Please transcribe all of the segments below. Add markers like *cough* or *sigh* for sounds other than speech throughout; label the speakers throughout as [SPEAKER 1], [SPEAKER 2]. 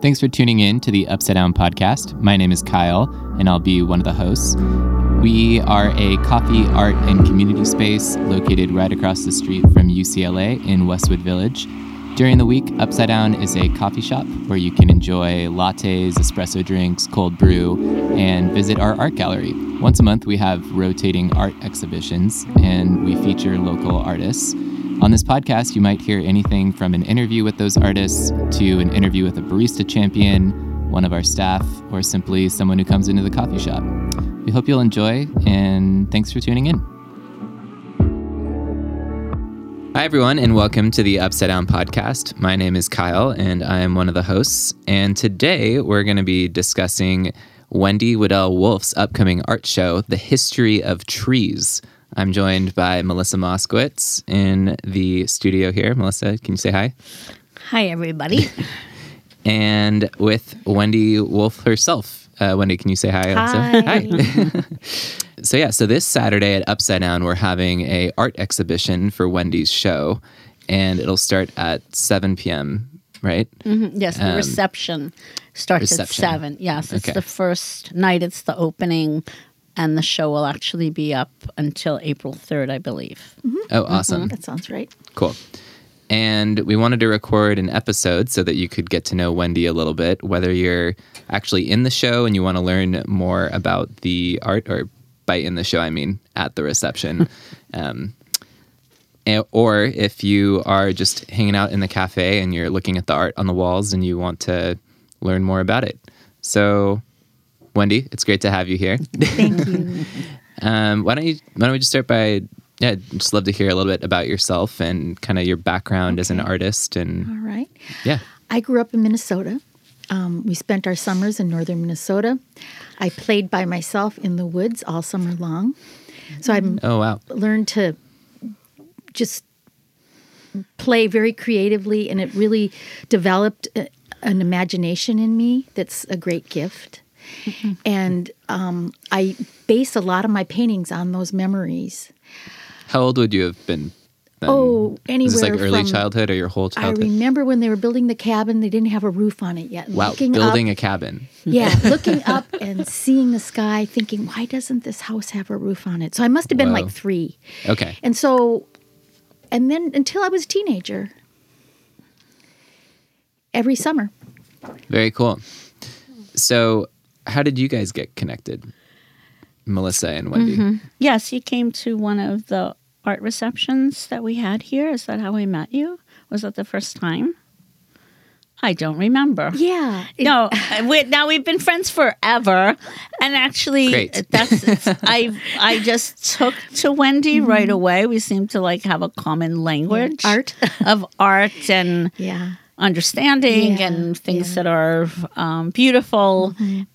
[SPEAKER 1] Thanks for tuning in to the Upside Down podcast. My name is Kyle, and I'll be one of the hosts. We are a coffee, art, and community space located right across the street from UCLA in Westwood Village. During the week, Upside Down is a coffee shop where you can enjoy lattes, espresso drinks, cold brew, and visit our art gallery. Once a month, we have rotating art exhibitions, and we feature local artists. On this podcast, you might hear anything from an interview with those artists to an interview with a barista champion, one of our staff, or simply someone who comes into the coffee shop. We hope you'll enjoy, and thanks for tuning in. Hi, everyone, and welcome to the Upside Down podcast. My name is Kyle, and I am one of the hosts. And today we're going to be discussing Wendy Waddell Wolf's upcoming art show, The History of Trees. I'm joined by Melissa Moskowitz in the studio here. Melissa, can you say hi?
[SPEAKER 2] Hi, everybody. *laughs*
[SPEAKER 1] and with Wendy Wolf herself. Uh, Wendy, can you say hi?
[SPEAKER 2] Hi.
[SPEAKER 1] hi. *laughs* so yeah, so this Saturday at Upside Down, we're having a art exhibition for Wendy's show, and it'll start at 7 p.m. Right?
[SPEAKER 2] Mm-hmm. Yes, the
[SPEAKER 1] Um,
[SPEAKER 2] reception starts at seven. Yes, it's
[SPEAKER 1] Okay.
[SPEAKER 2] the first night. It's the opening, and the show will actually be up until April third, I believe. Mm-hmm.
[SPEAKER 1] Oh, awesome. Mm-hmm.
[SPEAKER 3] That sounds right.
[SPEAKER 1] Cool. And we wanted to record an episode so that you could get to know Wendy a little bit, whether you're actually in the show and you want to learn more about the art, or by in the show, I mean at the reception. *laughs* um, eh, or if you are just hanging out in the cafe and you're looking at the art on the walls and you want to learn more about it. So, Wendy, it's great to have you here. *laughs*
[SPEAKER 3] Thank you. *laughs*
[SPEAKER 1] Um, why don't you? Why don't we just start by? Yeah, just love to hear a little bit about yourself and kind of your background as an artist, and
[SPEAKER 3] All right.
[SPEAKER 1] yeah,
[SPEAKER 3] I grew up in Minnesota. Um, we spent our summers in northern Minnesota. I played by myself in the woods all summer long. So I
[SPEAKER 1] oh wow,
[SPEAKER 3] learned to just play very creatively, and it really developed a, an imagination in me that's a great gift. *laughs* And um, I base a lot of my paintings on those memories.
[SPEAKER 1] how old would you have been? Then?
[SPEAKER 3] Oh,
[SPEAKER 1] Is this like
[SPEAKER 3] anywhere
[SPEAKER 1] early
[SPEAKER 3] from-
[SPEAKER 1] childhood or your whole childhood?
[SPEAKER 3] I remember when they were building the cabin, they didn't have a roof on it yet.
[SPEAKER 1] wow,
[SPEAKER 3] Looking
[SPEAKER 1] building
[SPEAKER 3] up,
[SPEAKER 1] a cabin. *laughs*
[SPEAKER 3] yeah, looking up and seeing the sky, thinking, why doesn't this house have a roof on it? So I must have been
[SPEAKER 1] Whoa.
[SPEAKER 3] like three.
[SPEAKER 1] Okay,
[SPEAKER 3] And so, and then until I was a teenager, every summer.
[SPEAKER 1] very cool. So, how did you guys get connected, Melissa and Wendy?
[SPEAKER 3] Mm-hmm.
[SPEAKER 2] Yes, you came to one of the art receptions that we had here. Is that how we met you? Was that the first time? I don't remember.
[SPEAKER 3] Yeah. it-
[SPEAKER 2] No, we, now we've been friends forever, and actually,
[SPEAKER 1] Great.
[SPEAKER 2] that's *laughs* I. I just took to Wendy right away. We seem to like have a common language,
[SPEAKER 3] Art.
[SPEAKER 2] of art and *laughs*
[SPEAKER 3] Yeah.
[SPEAKER 2] Understanding
[SPEAKER 3] Yeah,
[SPEAKER 2] and things
[SPEAKER 3] yeah.
[SPEAKER 2] that are um, beautiful,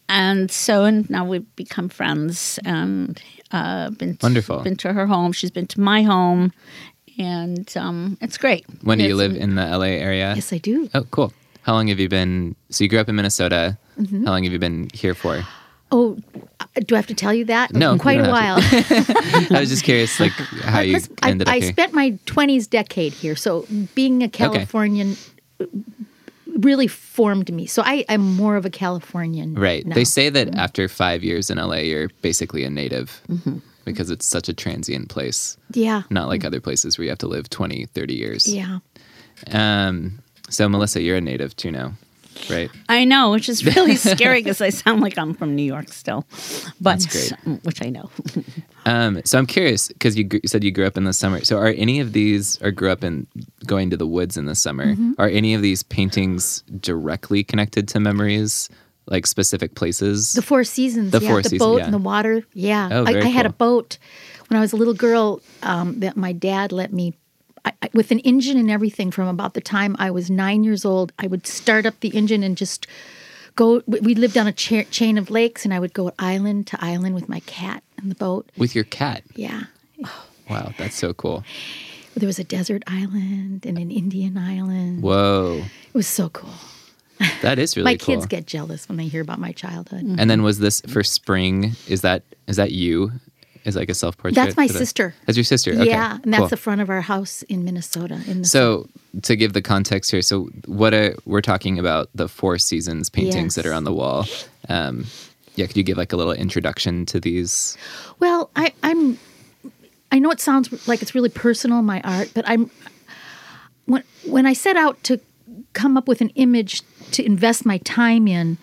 [SPEAKER 2] and so and now we've become friends and uh, been to,
[SPEAKER 1] Wonderful.
[SPEAKER 2] Been to her home. She's been to my home, and um, it's great.
[SPEAKER 1] When do you live in the LA area?
[SPEAKER 3] Yes, I do.
[SPEAKER 1] Oh, cool. How long have you been? So you grew up in Minnesota.
[SPEAKER 3] Mm-hmm.
[SPEAKER 1] How long have you been here for?
[SPEAKER 3] Oh, uh, do I have to tell you that?
[SPEAKER 1] No,
[SPEAKER 3] Quite a
[SPEAKER 1] don't
[SPEAKER 3] while.
[SPEAKER 1] have *laughs* I was just curious, like how you
[SPEAKER 3] Let's- I,
[SPEAKER 1] ended up
[SPEAKER 3] I
[SPEAKER 1] here.
[SPEAKER 3] spent my 20s decade here. So being a Californian uh, really formed me. So I, I'm more of a Californian.
[SPEAKER 1] Right.
[SPEAKER 3] now.
[SPEAKER 1] They say that after five years in LA, you're basically a native
[SPEAKER 3] Mm-hmm.
[SPEAKER 1] because it's such a transient place,
[SPEAKER 3] Yeah.
[SPEAKER 1] not like other places where you have to live 20, 30 years.
[SPEAKER 3] Yeah.
[SPEAKER 1] Um, so, Melissa, you're a native too now, right?
[SPEAKER 2] I know, which is really *laughs* scary because I sound like I'm from New York still, but
[SPEAKER 1] That's great.
[SPEAKER 2] which I know. *laughs*
[SPEAKER 1] Um, so, I'm curious because you, gr- you said you grew up in the summer. So, are any of these, or grew up in going to the woods in the summer,
[SPEAKER 3] Mm-hmm.
[SPEAKER 1] are any of these paintings directly connected to memories, like specific places?
[SPEAKER 3] The Four Seasons.
[SPEAKER 1] The
[SPEAKER 3] yeah.
[SPEAKER 1] Four
[SPEAKER 3] the
[SPEAKER 1] Seasons,
[SPEAKER 3] boat
[SPEAKER 1] yeah.
[SPEAKER 3] and the water. Yeah.
[SPEAKER 1] Oh,
[SPEAKER 3] I,
[SPEAKER 1] very
[SPEAKER 3] I had a boat when I was a little girl um, that my dad let me. I, I, with an engine and everything from about the time I was nine years old, I would start up the engine and just go. we- lived on a cha- chain of lakes, and I would go island to island with my cat in the boat.
[SPEAKER 1] With your cat.
[SPEAKER 3] Yeah.
[SPEAKER 1] Wow, that's so cool.
[SPEAKER 3] There was a desert island and an Indian island.
[SPEAKER 1] Whoa.
[SPEAKER 3] It was so cool.
[SPEAKER 1] That is really *laughs* cool.
[SPEAKER 3] my
[SPEAKER 1] cool.
[SPEAKER 3] kids get jealous when they hear about my childhood.
[SPEAKER 1] And then mm-hmm. was this for spring? Is that is that you is like a self portrait.
[SPEAKER 3] That's my sister.
[SPEAKER 1] That's your sister. Okay,
[SPEAKER 3] yeah, and that's
[SPEAKER 1] cool.
[SPEAKER 3] the front of our house in Minnesota. In the
[SPEAKER 1] So to give the context here, so what are, we're talking about the Four Seasons paintings that are on the wall. Um, yeah, could you give like a little introduction to these?
[SPEAKER 3] Well, I, I'm. I know it sounds like it's really personal, my art, but I'm. When when I set out to come up with an image to invest my time in,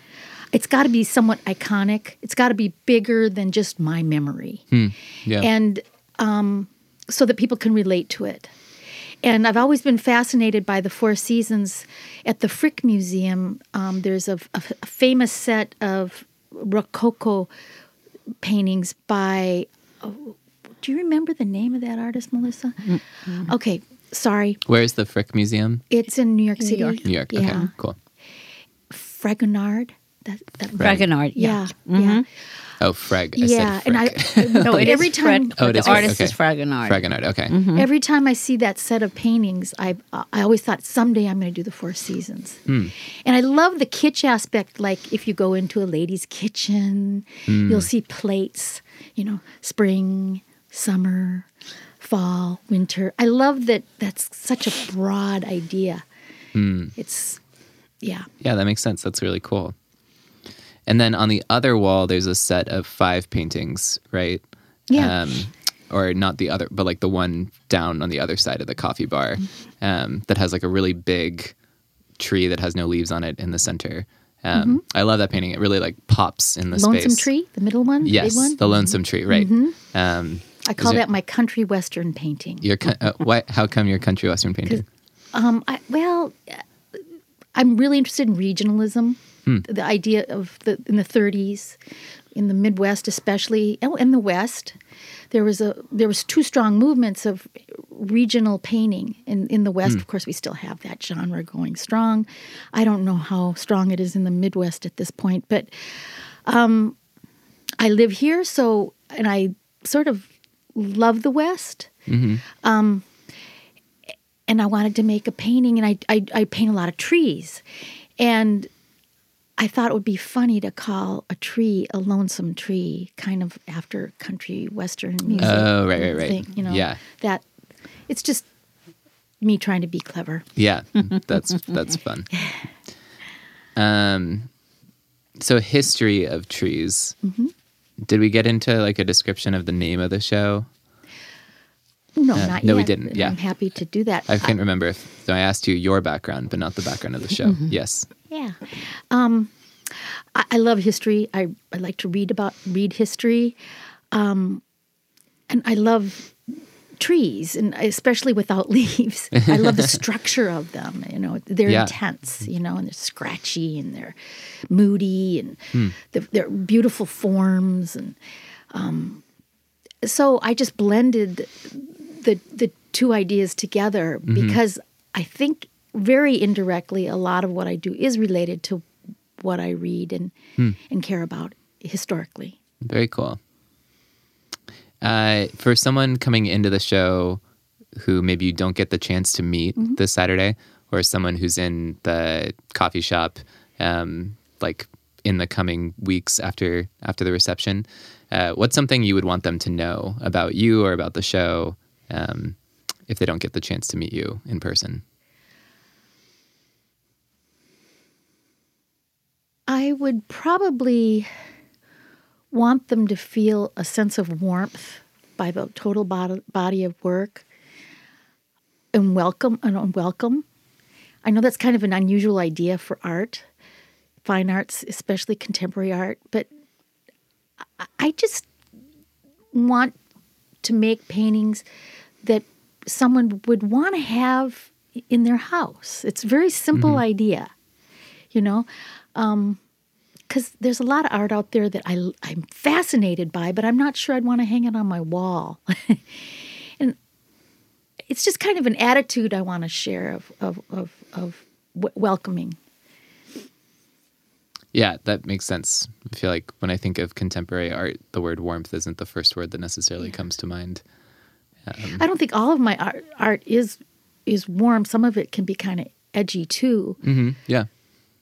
[SPEAKER 3] it's got to be somewhat iconic. It's got to be bigger than just my memory,
[SPEAKER 1] Yeah.
[SPEAKER 3] and um, so that people can relate to it. And I've always been fascinated by the Four Seasons. At the Frick Museum, um, there's a, a, a famous set of Rococo paintings by. oh, do you remember the name of that artist, Melissa? Okay, sorry.
[SPEAKER 1] Where's the Frick Museum?
[SPEAKER 3] It's in New York City.
[SPEAKER 2] York.
[SPEAKER 1] New York.
[SPEAKER 3] Yeah.
[SPEAKER 1] Okay, cool.
[SPEAKER 3] Fragonard. That, that,
[SPEAKER 2] Fragonard.
[SPEAKER 3] Yeah,
[SPEAKER 2] Yeah.
[SPEAKER 3] yeah,
[SPEAKER 1] Oh, Freg. I
[SPEAKER 3] yeah.
[SPEAKER 1] said
[SPEAKER 3] And I, *laughs*
[SPEAKER 2] No, it
[SPEAKER 3] every
[SPEAKER 2] is
[SPEAKER 3] time,
[SPEAKER 2] Fred,
[SPEAKER 1] Oh, it
[SPEAKER 2] the
[SPEAKER 1] is Fred,
[SPEAKER 2] artist is
[SPEAKER 1] okay.
[SPEAKER 2] Fragonard.
[SPEAKER 1] Fragonard. Okay.
[SPEAKER 3] Mm-hmm. every time I see that set of paintings, I I always thought someday I'm going to do the Four Seasons.
[SPEAKER 1] Hmm.
[SPEAKER 3] And I love the kitsch aspect. Like if you go into a lady's kitchen,
[SPEAKER 1] Hmm.
[SPEAKER 3] you'll see plates. You know, spring, summer, fall, winter. I love that. That's such a broad idea.
[SPEAKER 1] Hmm.
[SPEAKER 3] It's yeah.
[SPEAKER 1] Yeah, that makes sense. That's really cool. And then on the other wall, there's a set of five paintings, right?
[SPEAKER 3] Yeah.
[SPEAKER 1] Um, or not the other, but like the one down on the other side of the coffee bar um, that has like a really big tree that has no leaves on it in the center. Um, I love that painting. It really like pops in the
[SPEAKER 3] Mm-hmm. Lonesome tree, the middle one,
[SPEAKER 1] Yes,
[SPEAKER 3] big one. Mm-hmm.
[SPEAKER 1] the lonesome tree, right? Um,
[SPEAKER 3] I call that my country western painting.
[SPEAKER 1] your uh, why, how come your country western painting? *laughs*
[SPEAKER 3] Um, I, well, I'm really interested in regionalism. The idea of the in the 30s, in the Midwest especially, oh, in the West, there was a there was two strong movements of regional painting. In in the West, of course, we still have that genre going strong. I don't know how strong it is in the Midwest at this point, but um, I live here, so and I sort of love the West. Um, and I wanted to make a painting, and I, I I paint a lot of trees, and I thought it would be funny to call a tree a lonesome tree, kind of after country western music.
[SPEAKER 1] Oh, right, right, right.
[SPEAKER 3] thing, you know,
[SPEAKER 1] Yeah.
[SPEAKER 3] that it's just me trying to be clever.
[SPEAKER 1] Yeah, *laughs* that's that's fun. Um, so history of trees.
[SPEAKER 3] Mm-hmm.
[SPEAKER 1] Did we get into like a description of the name of the show?
[SPEAKER 3] No,
[SPEAKER 1] Uh,
[SPEAKER 3] not
[SPEAKER 1] no,
[SPEAKER 3] yet.
[SPEAKER 1] we didn't, yeah.
[SPEAKER 3] I'm happy to do that.
[SPEAKER 1] I can't remember if so I asked you your background, but not the background of the show. *laughs*
[SPEAKER 3] Mm-hmm.
[SPEAKER 1] Yes.
[SPEAKER 3] Yeah. Um, I, I love history. I, I like to read about read history, um, and I love trees, and especially without *laughs* leaves. I love the structure of them. You know, they're
[SPEAKER 1] Yeah.
[SPEAKER 3] intense. You know, and they're scratchy and they're moody and
[SPEAKER 1] Hmm.
[SPEAKER 3] they're, they're beautiful forms and. Um, so I just blended the the two ideas together
[SPEAKER 1] Mm-hmm.
[SPEAKER 3] because I think very indirectly a lot of what I do is related to what I read and
[SPEAKER 1] Hmm.
[SPEAKER 3] and care about historically.
[SPEAKER 1] Very cool. Uh, for someone coming into the show who maybe you don't get the chance to meet
[SPEAKER 3] Mm-hmm.
[SPEAKER 1] this Saturday, or someone who's in the coffee shop, um, like in the coming weeks after after the reception, uh, what's something you would want them to know about you or about the show um, if they don't get the chance to meet you in person?
[SPEAKER 3] I would probably want them to feel a sense of warmth by the total body of work and welcome and welcome. I know that's kind of an unusual idea for art, fine arts, especially contemporary art, but I- I just want to make paintings that someone would want to have in their house. It's a very simple mm-hmm. idea, you know, because there's a lot of art out there that I, I'm fascinated by, but I'm not sure I'd want to hang it on my wall. *laughs* and it's just kind of an attitude I want to share of, of, of, of w- welcoming.
[SPEAKER 1] Yeah, that makes sense. I feel like when I think of contemporary art, the word warmth isn't the first word that necessarily comes to mind.
[SPEAKER 3] I don't think all of my art, art is is warm. Some of it can be kind of edgy too.
[SPEAKER 1] Mm-hmm. Yeah.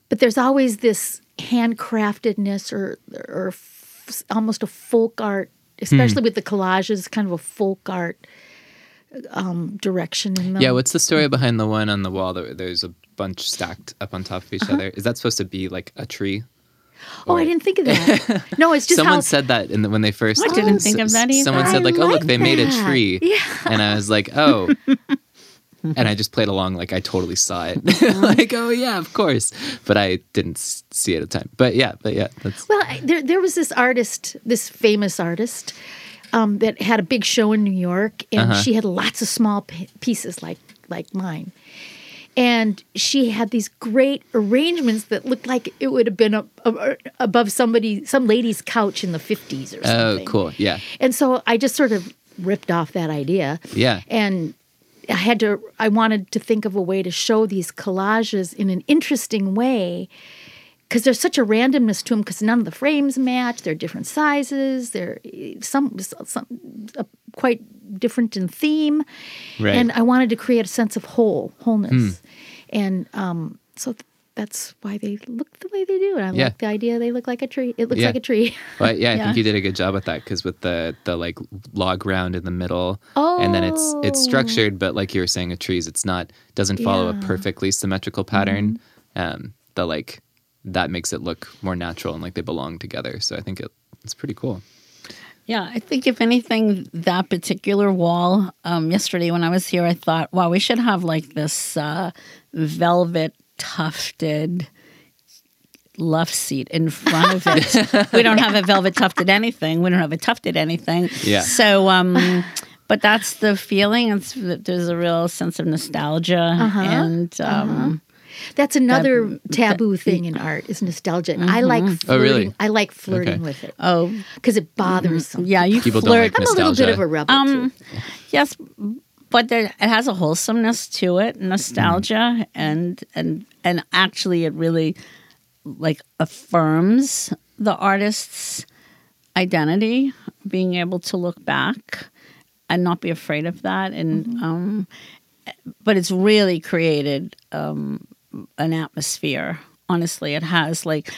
[SPEAKER 3] But there's always this handcraftedness or or f- almost a folk art especially with the collages, kind of a folk art um, direction in them.
[SPEAKER 1] Yeah, what's the story behind the one on the wall that there's a bunch stacked up on top of each other? Is that supposed to be like a tree?
[SPEAKER 3] oh, I didn't think of that. *laughs* no, it's just
[SPEAKER 1] Someone
[SPEAKER 3] how
[SPEAKER 1] said that in the, when they first.
[SPEAKER 2] I didn't think of that either.
[SPEAKER 1] Someone said
[SPEAKER 3] I
[SPEAKER 1] like, "Oh, look, they made a tree,"
[SPEAKER 3] Yeah.
[SPEAKER 1] and I was like, "Oh." *laughs* *laughs* And I just played along like I totally saw it, *laughs* *laughs* like oh yeah, of course, but I didn't see it at the time. But yeah, but yeah, that's
[SPEAKER 3] Well, I, there there was this artist, this famous artist, um, that had a big show in New York, and
[SPEAKER 1] Uh-huh.
[SPEAKER 3] she had lots of small p- pieces like like mine, and she had these great arrangements that looked like it would have been up, ab- above somebody, some lady's couch in the fifties or something.
[SPEAKER 1] oh
[SPEAKER 3] something.
[SPEAKER 1] cool, yeah,
[SPEAKER 3] And so I just sort of ripped off that idea.
[SPEAKER 1] Yeah.
[SPEAKER 3] And I had to, I wanted to think of a way to show these collages in an interesting way because there's such a randomness to them because none of the frames match. They're different sizes. They're some, some uh, quite different in theme.
[SPEAKER 1] Right.
[SPEAKER 3] And I wanted to create a sense of whole, wholeness. And um, so that's why they look the way they do. And I
[SPEAKER 1] Yeah.
[SPEAKER 3] like the idea they look like a tree. It looks
[SPEAKER 1] Yeah.
[SPEAKER 3] like a tree. *laughs*
[SPEAKER 1] But yeah, I
[SPEAKER 3] Yeah.
[SPEAKER 1] think you did a good job with that because with the the like log round in the middle, and then it's it's
[SPEAKER 3] Oh.
[SPEAKER 1] structured, but like you were saying, with trees, it's not doesn't follow a
[SPEAKER 3] Yeah. Mm-hmm.
[SPEAKER 1] perfectly symmetrical pattern. Um, the like that makes it look more natural and like they belong together. So I think it, it's pretty cool.
[SPEAKER 2] Yeah, I think if anything, that particular wall, um, yesterday when I was here, I thought, wow, we should have like this uh, velvet tufted love seat in front of it. *laughs* we don't have a velvet tufted anything. We don't have a tufted anything.
[SPEAKER 1] Yeah.
[SPEAKER 2] So, um, but that's the feeling. It's there's a real sense of nostalgia
[SPEAKER 3] Uh-huh.
[SPEAKER 2] and um,
[SPEAKER 3] That's another taboo thing in art is nostalgia. And I like flirting.
[SPEAKER 1] Oh, really?
[SPEAKER 3] I like flirting
[SPEAKER 1] Okay.
[SPEAKER 3] with it
[SPEAKER 2] oh
[SPEAKER 3] because it bothers some.
[SPEAKER 2] yeah, you
[SPEAKER 1] People don't
[SPEAKER 2] flirt.
[SPEAKER 1] like
[SPEAKER 3] I'm a little bit of a rebel
[SPEAKER 2] Um,
[SPEAKER 3] too.
[SPEAKER 2] yes, but there, it has a wholesomeness to it, nostalgia,
[SPEAKER 1] Mm.
[SPEAKER 2] and and and actually, it really like affirms the artist's identity, being able to look back and not be afraid of that, and
[SPEAKER 3] Mm-hmm.
[SPEAKER 2] um, but it's really created um, an atmosphere. Honestly, it has like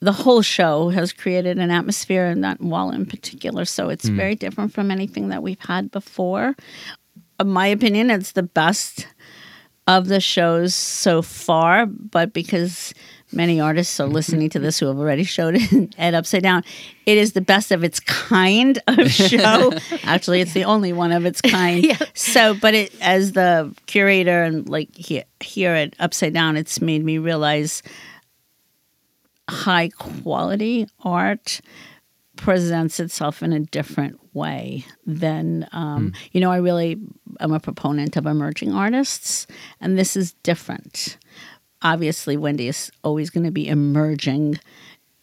[SPEAKER 2] the whole show has created an atmosphere in that wall in particular. So it's very different from anything that we've had before. In my opinion, it's the best of the shows so far, but because many artists are listening to this who have already showed *laughs* it at Upside Down, it is the best of its kind of *laughs* show. Actually, it's the only one of its kind.
[SPEAKER 3] Yeah.
[SPEAKER 2] So, but it as the curator and like here, here at Upside Down, it's made me realize high quality art presents itself in a different way than um, you know i really am a proponent of emerging artists and this is different. Obviously wendy is always going to be emerging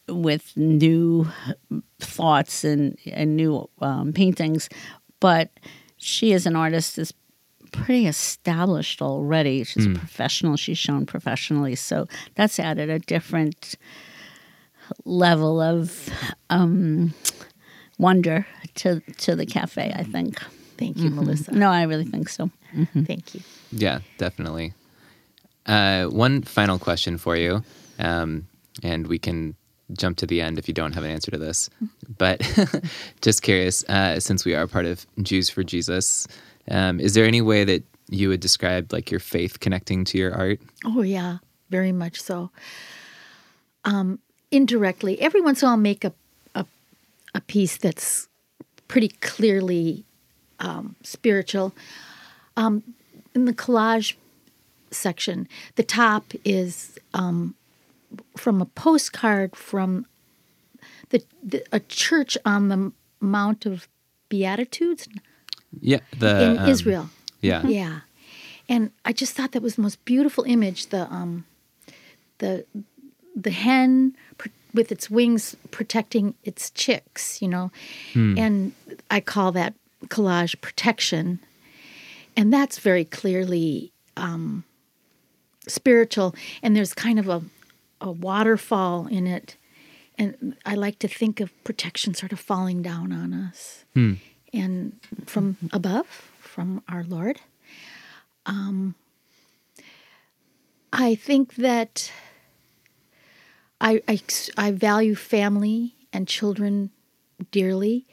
[SPEAKER 2] with new thoughts and, and new um, paintings but she as an artist is pretty established already. She's a professional. She's shown professionally. So that's added a different level of um, wonder to to the cafe. I think.
[SPEAKER 3] Thank you, Melissa.
[SPEAKER 2] No, I really think so.
[SPEAKER 3] Thank you.
[SPEAKER 1] Yeah, definitely. Uh, one final question for you, um, and we can jump to the end if you don't have an answer to this. But *laughs* just curious, uh, since we are part of Jews for Jesus, um, is there any way that you would describe like your faith connecting to your art?
[SPEAKER 3] Oh yeah, very much so. Um, indirectly, every once in a while, I'll make a a, a piece that's pretty clearly um, spiritual. Um, in the collage section, the top is um, from a postcard from the, the a church on the Mount of Beatitudes
[SPEAKER 1] Yeah, the
[SPEAKER 3] in
[SPEAKER 1] um,
[SPEAKER 3] Israel.
[SPEAKER 1] Yeah,
[SPEAKER 3] Yeah. And I just thought that was the most beautiful image. The um, the the hen pr- with its wings protecting its chicks, you know, and I call that collage protection, and that's very clearly um, spiritual. And there's kind of a a waterfall in it, and I like to think of protection sort of falling down on us, and from above, from our Lord. Um, I think that I, I, I value family and children dearly.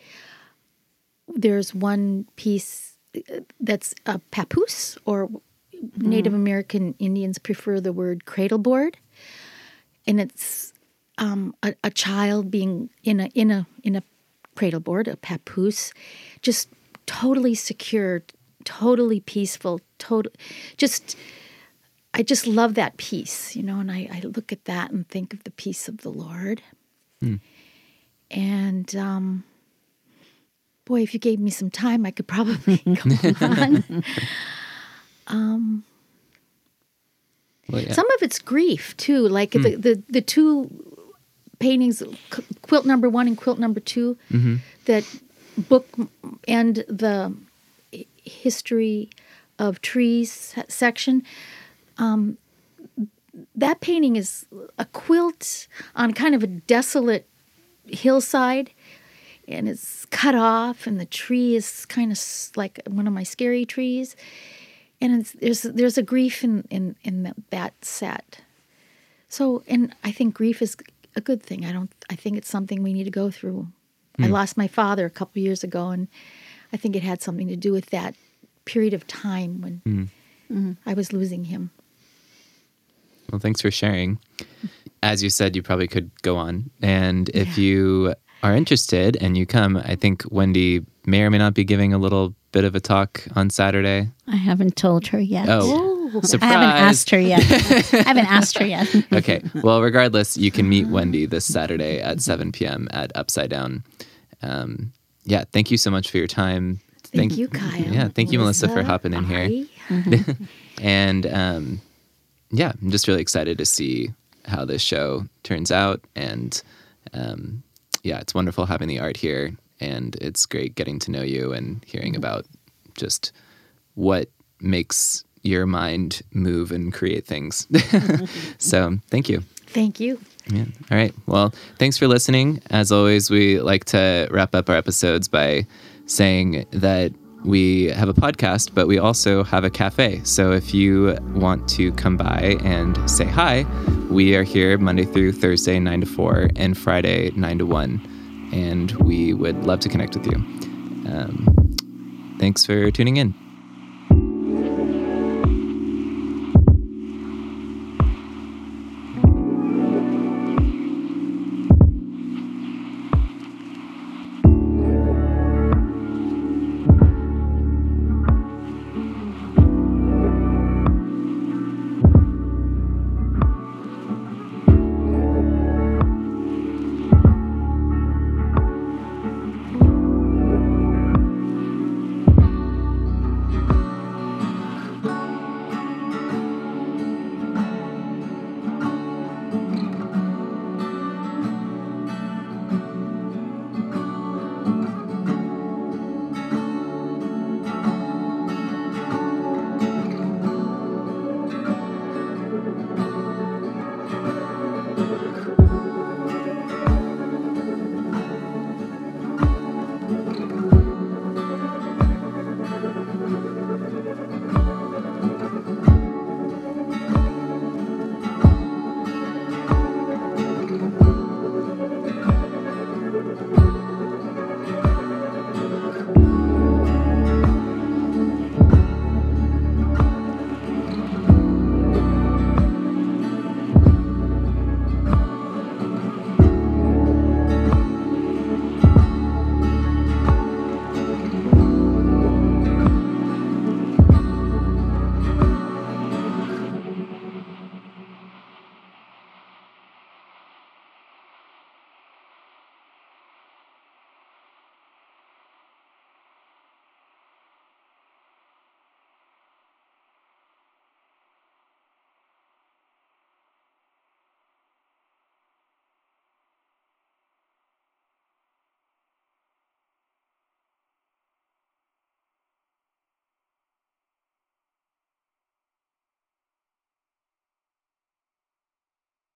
[SPEAKER 3] there's one piece uh, that's a papoose, or Native American Indians prefer the word cradle board, and it's um, a, a child being in a in a in a cradle board, a papoose, just totally secure, totally peaceful, total, just. I just love that peace, you know, and I, I look at that and think of the peace of the Lord. Hmm. And um, boy, if you gave me some time, I could probably *laughs* go on. *laughs*
[SPEAKER 1] Um, well, yeah.
[SPEAKER 3] Some of it's grief too, like hmm. the, the the two paintings, Qu- quilt number one and quilt number 2 mm-hmm. that book and the eh, history of trees section. Um, that painting is a quilt on kind of a desolate hillside and it's cut off and the tree is kind of like one of my scary trees. And it's, there's there's a grief in in in that, that set. So and i think grief is a good thing. I don't i think it's something we need to go through. I hmm. lost my father a couple years ago and i think it had something to do with that period of time when hmm. mm-hmm. i was losing him
[SPEAKER 1] Well, thanks for sharing. As you said, you probably could go on. And if you are interested and you come, I think Wendy may or may not be giving a little bit of a talk on Saturday.
[SPEAKER 2] I haven't told her yet.
[SPEAKER 1] Oh, surprise.
[SPEAKER 2] I haven't asked her yet. I haven't *laughs* asked her yet.
[SPEAKER 1] okay. Well, regardless, you can meet Wendy this Saturday at 7 p.m. at Upside Down. Um, yeah, thank you so much for your time.
[SPEAKER 3] thank, you kyle
[SPEAKER 1] Yeah, thank you, Melissa, for hopping in here. *laughs* *laughs* And um, yeah, I'm just really excited to see how this show turns out. And um, yeah, it's wonderful having the art here. And it's great getting to know you and hearing about just what makes your mind move and create things. *laughs* so thank you.
[SPEAKER 3] thank you
[SPEAKER 1] Yeah. All right. Well, thanks for listening. As always, we like to wrap up our episodes by saying that we have a podcast, but we also have a cafe. So if you want to come by and say hi, we are here Monday through Thursday, 9 to 4, and Friday, 9 to 1. And we would love to connect with you. Um, thanks for tuning in.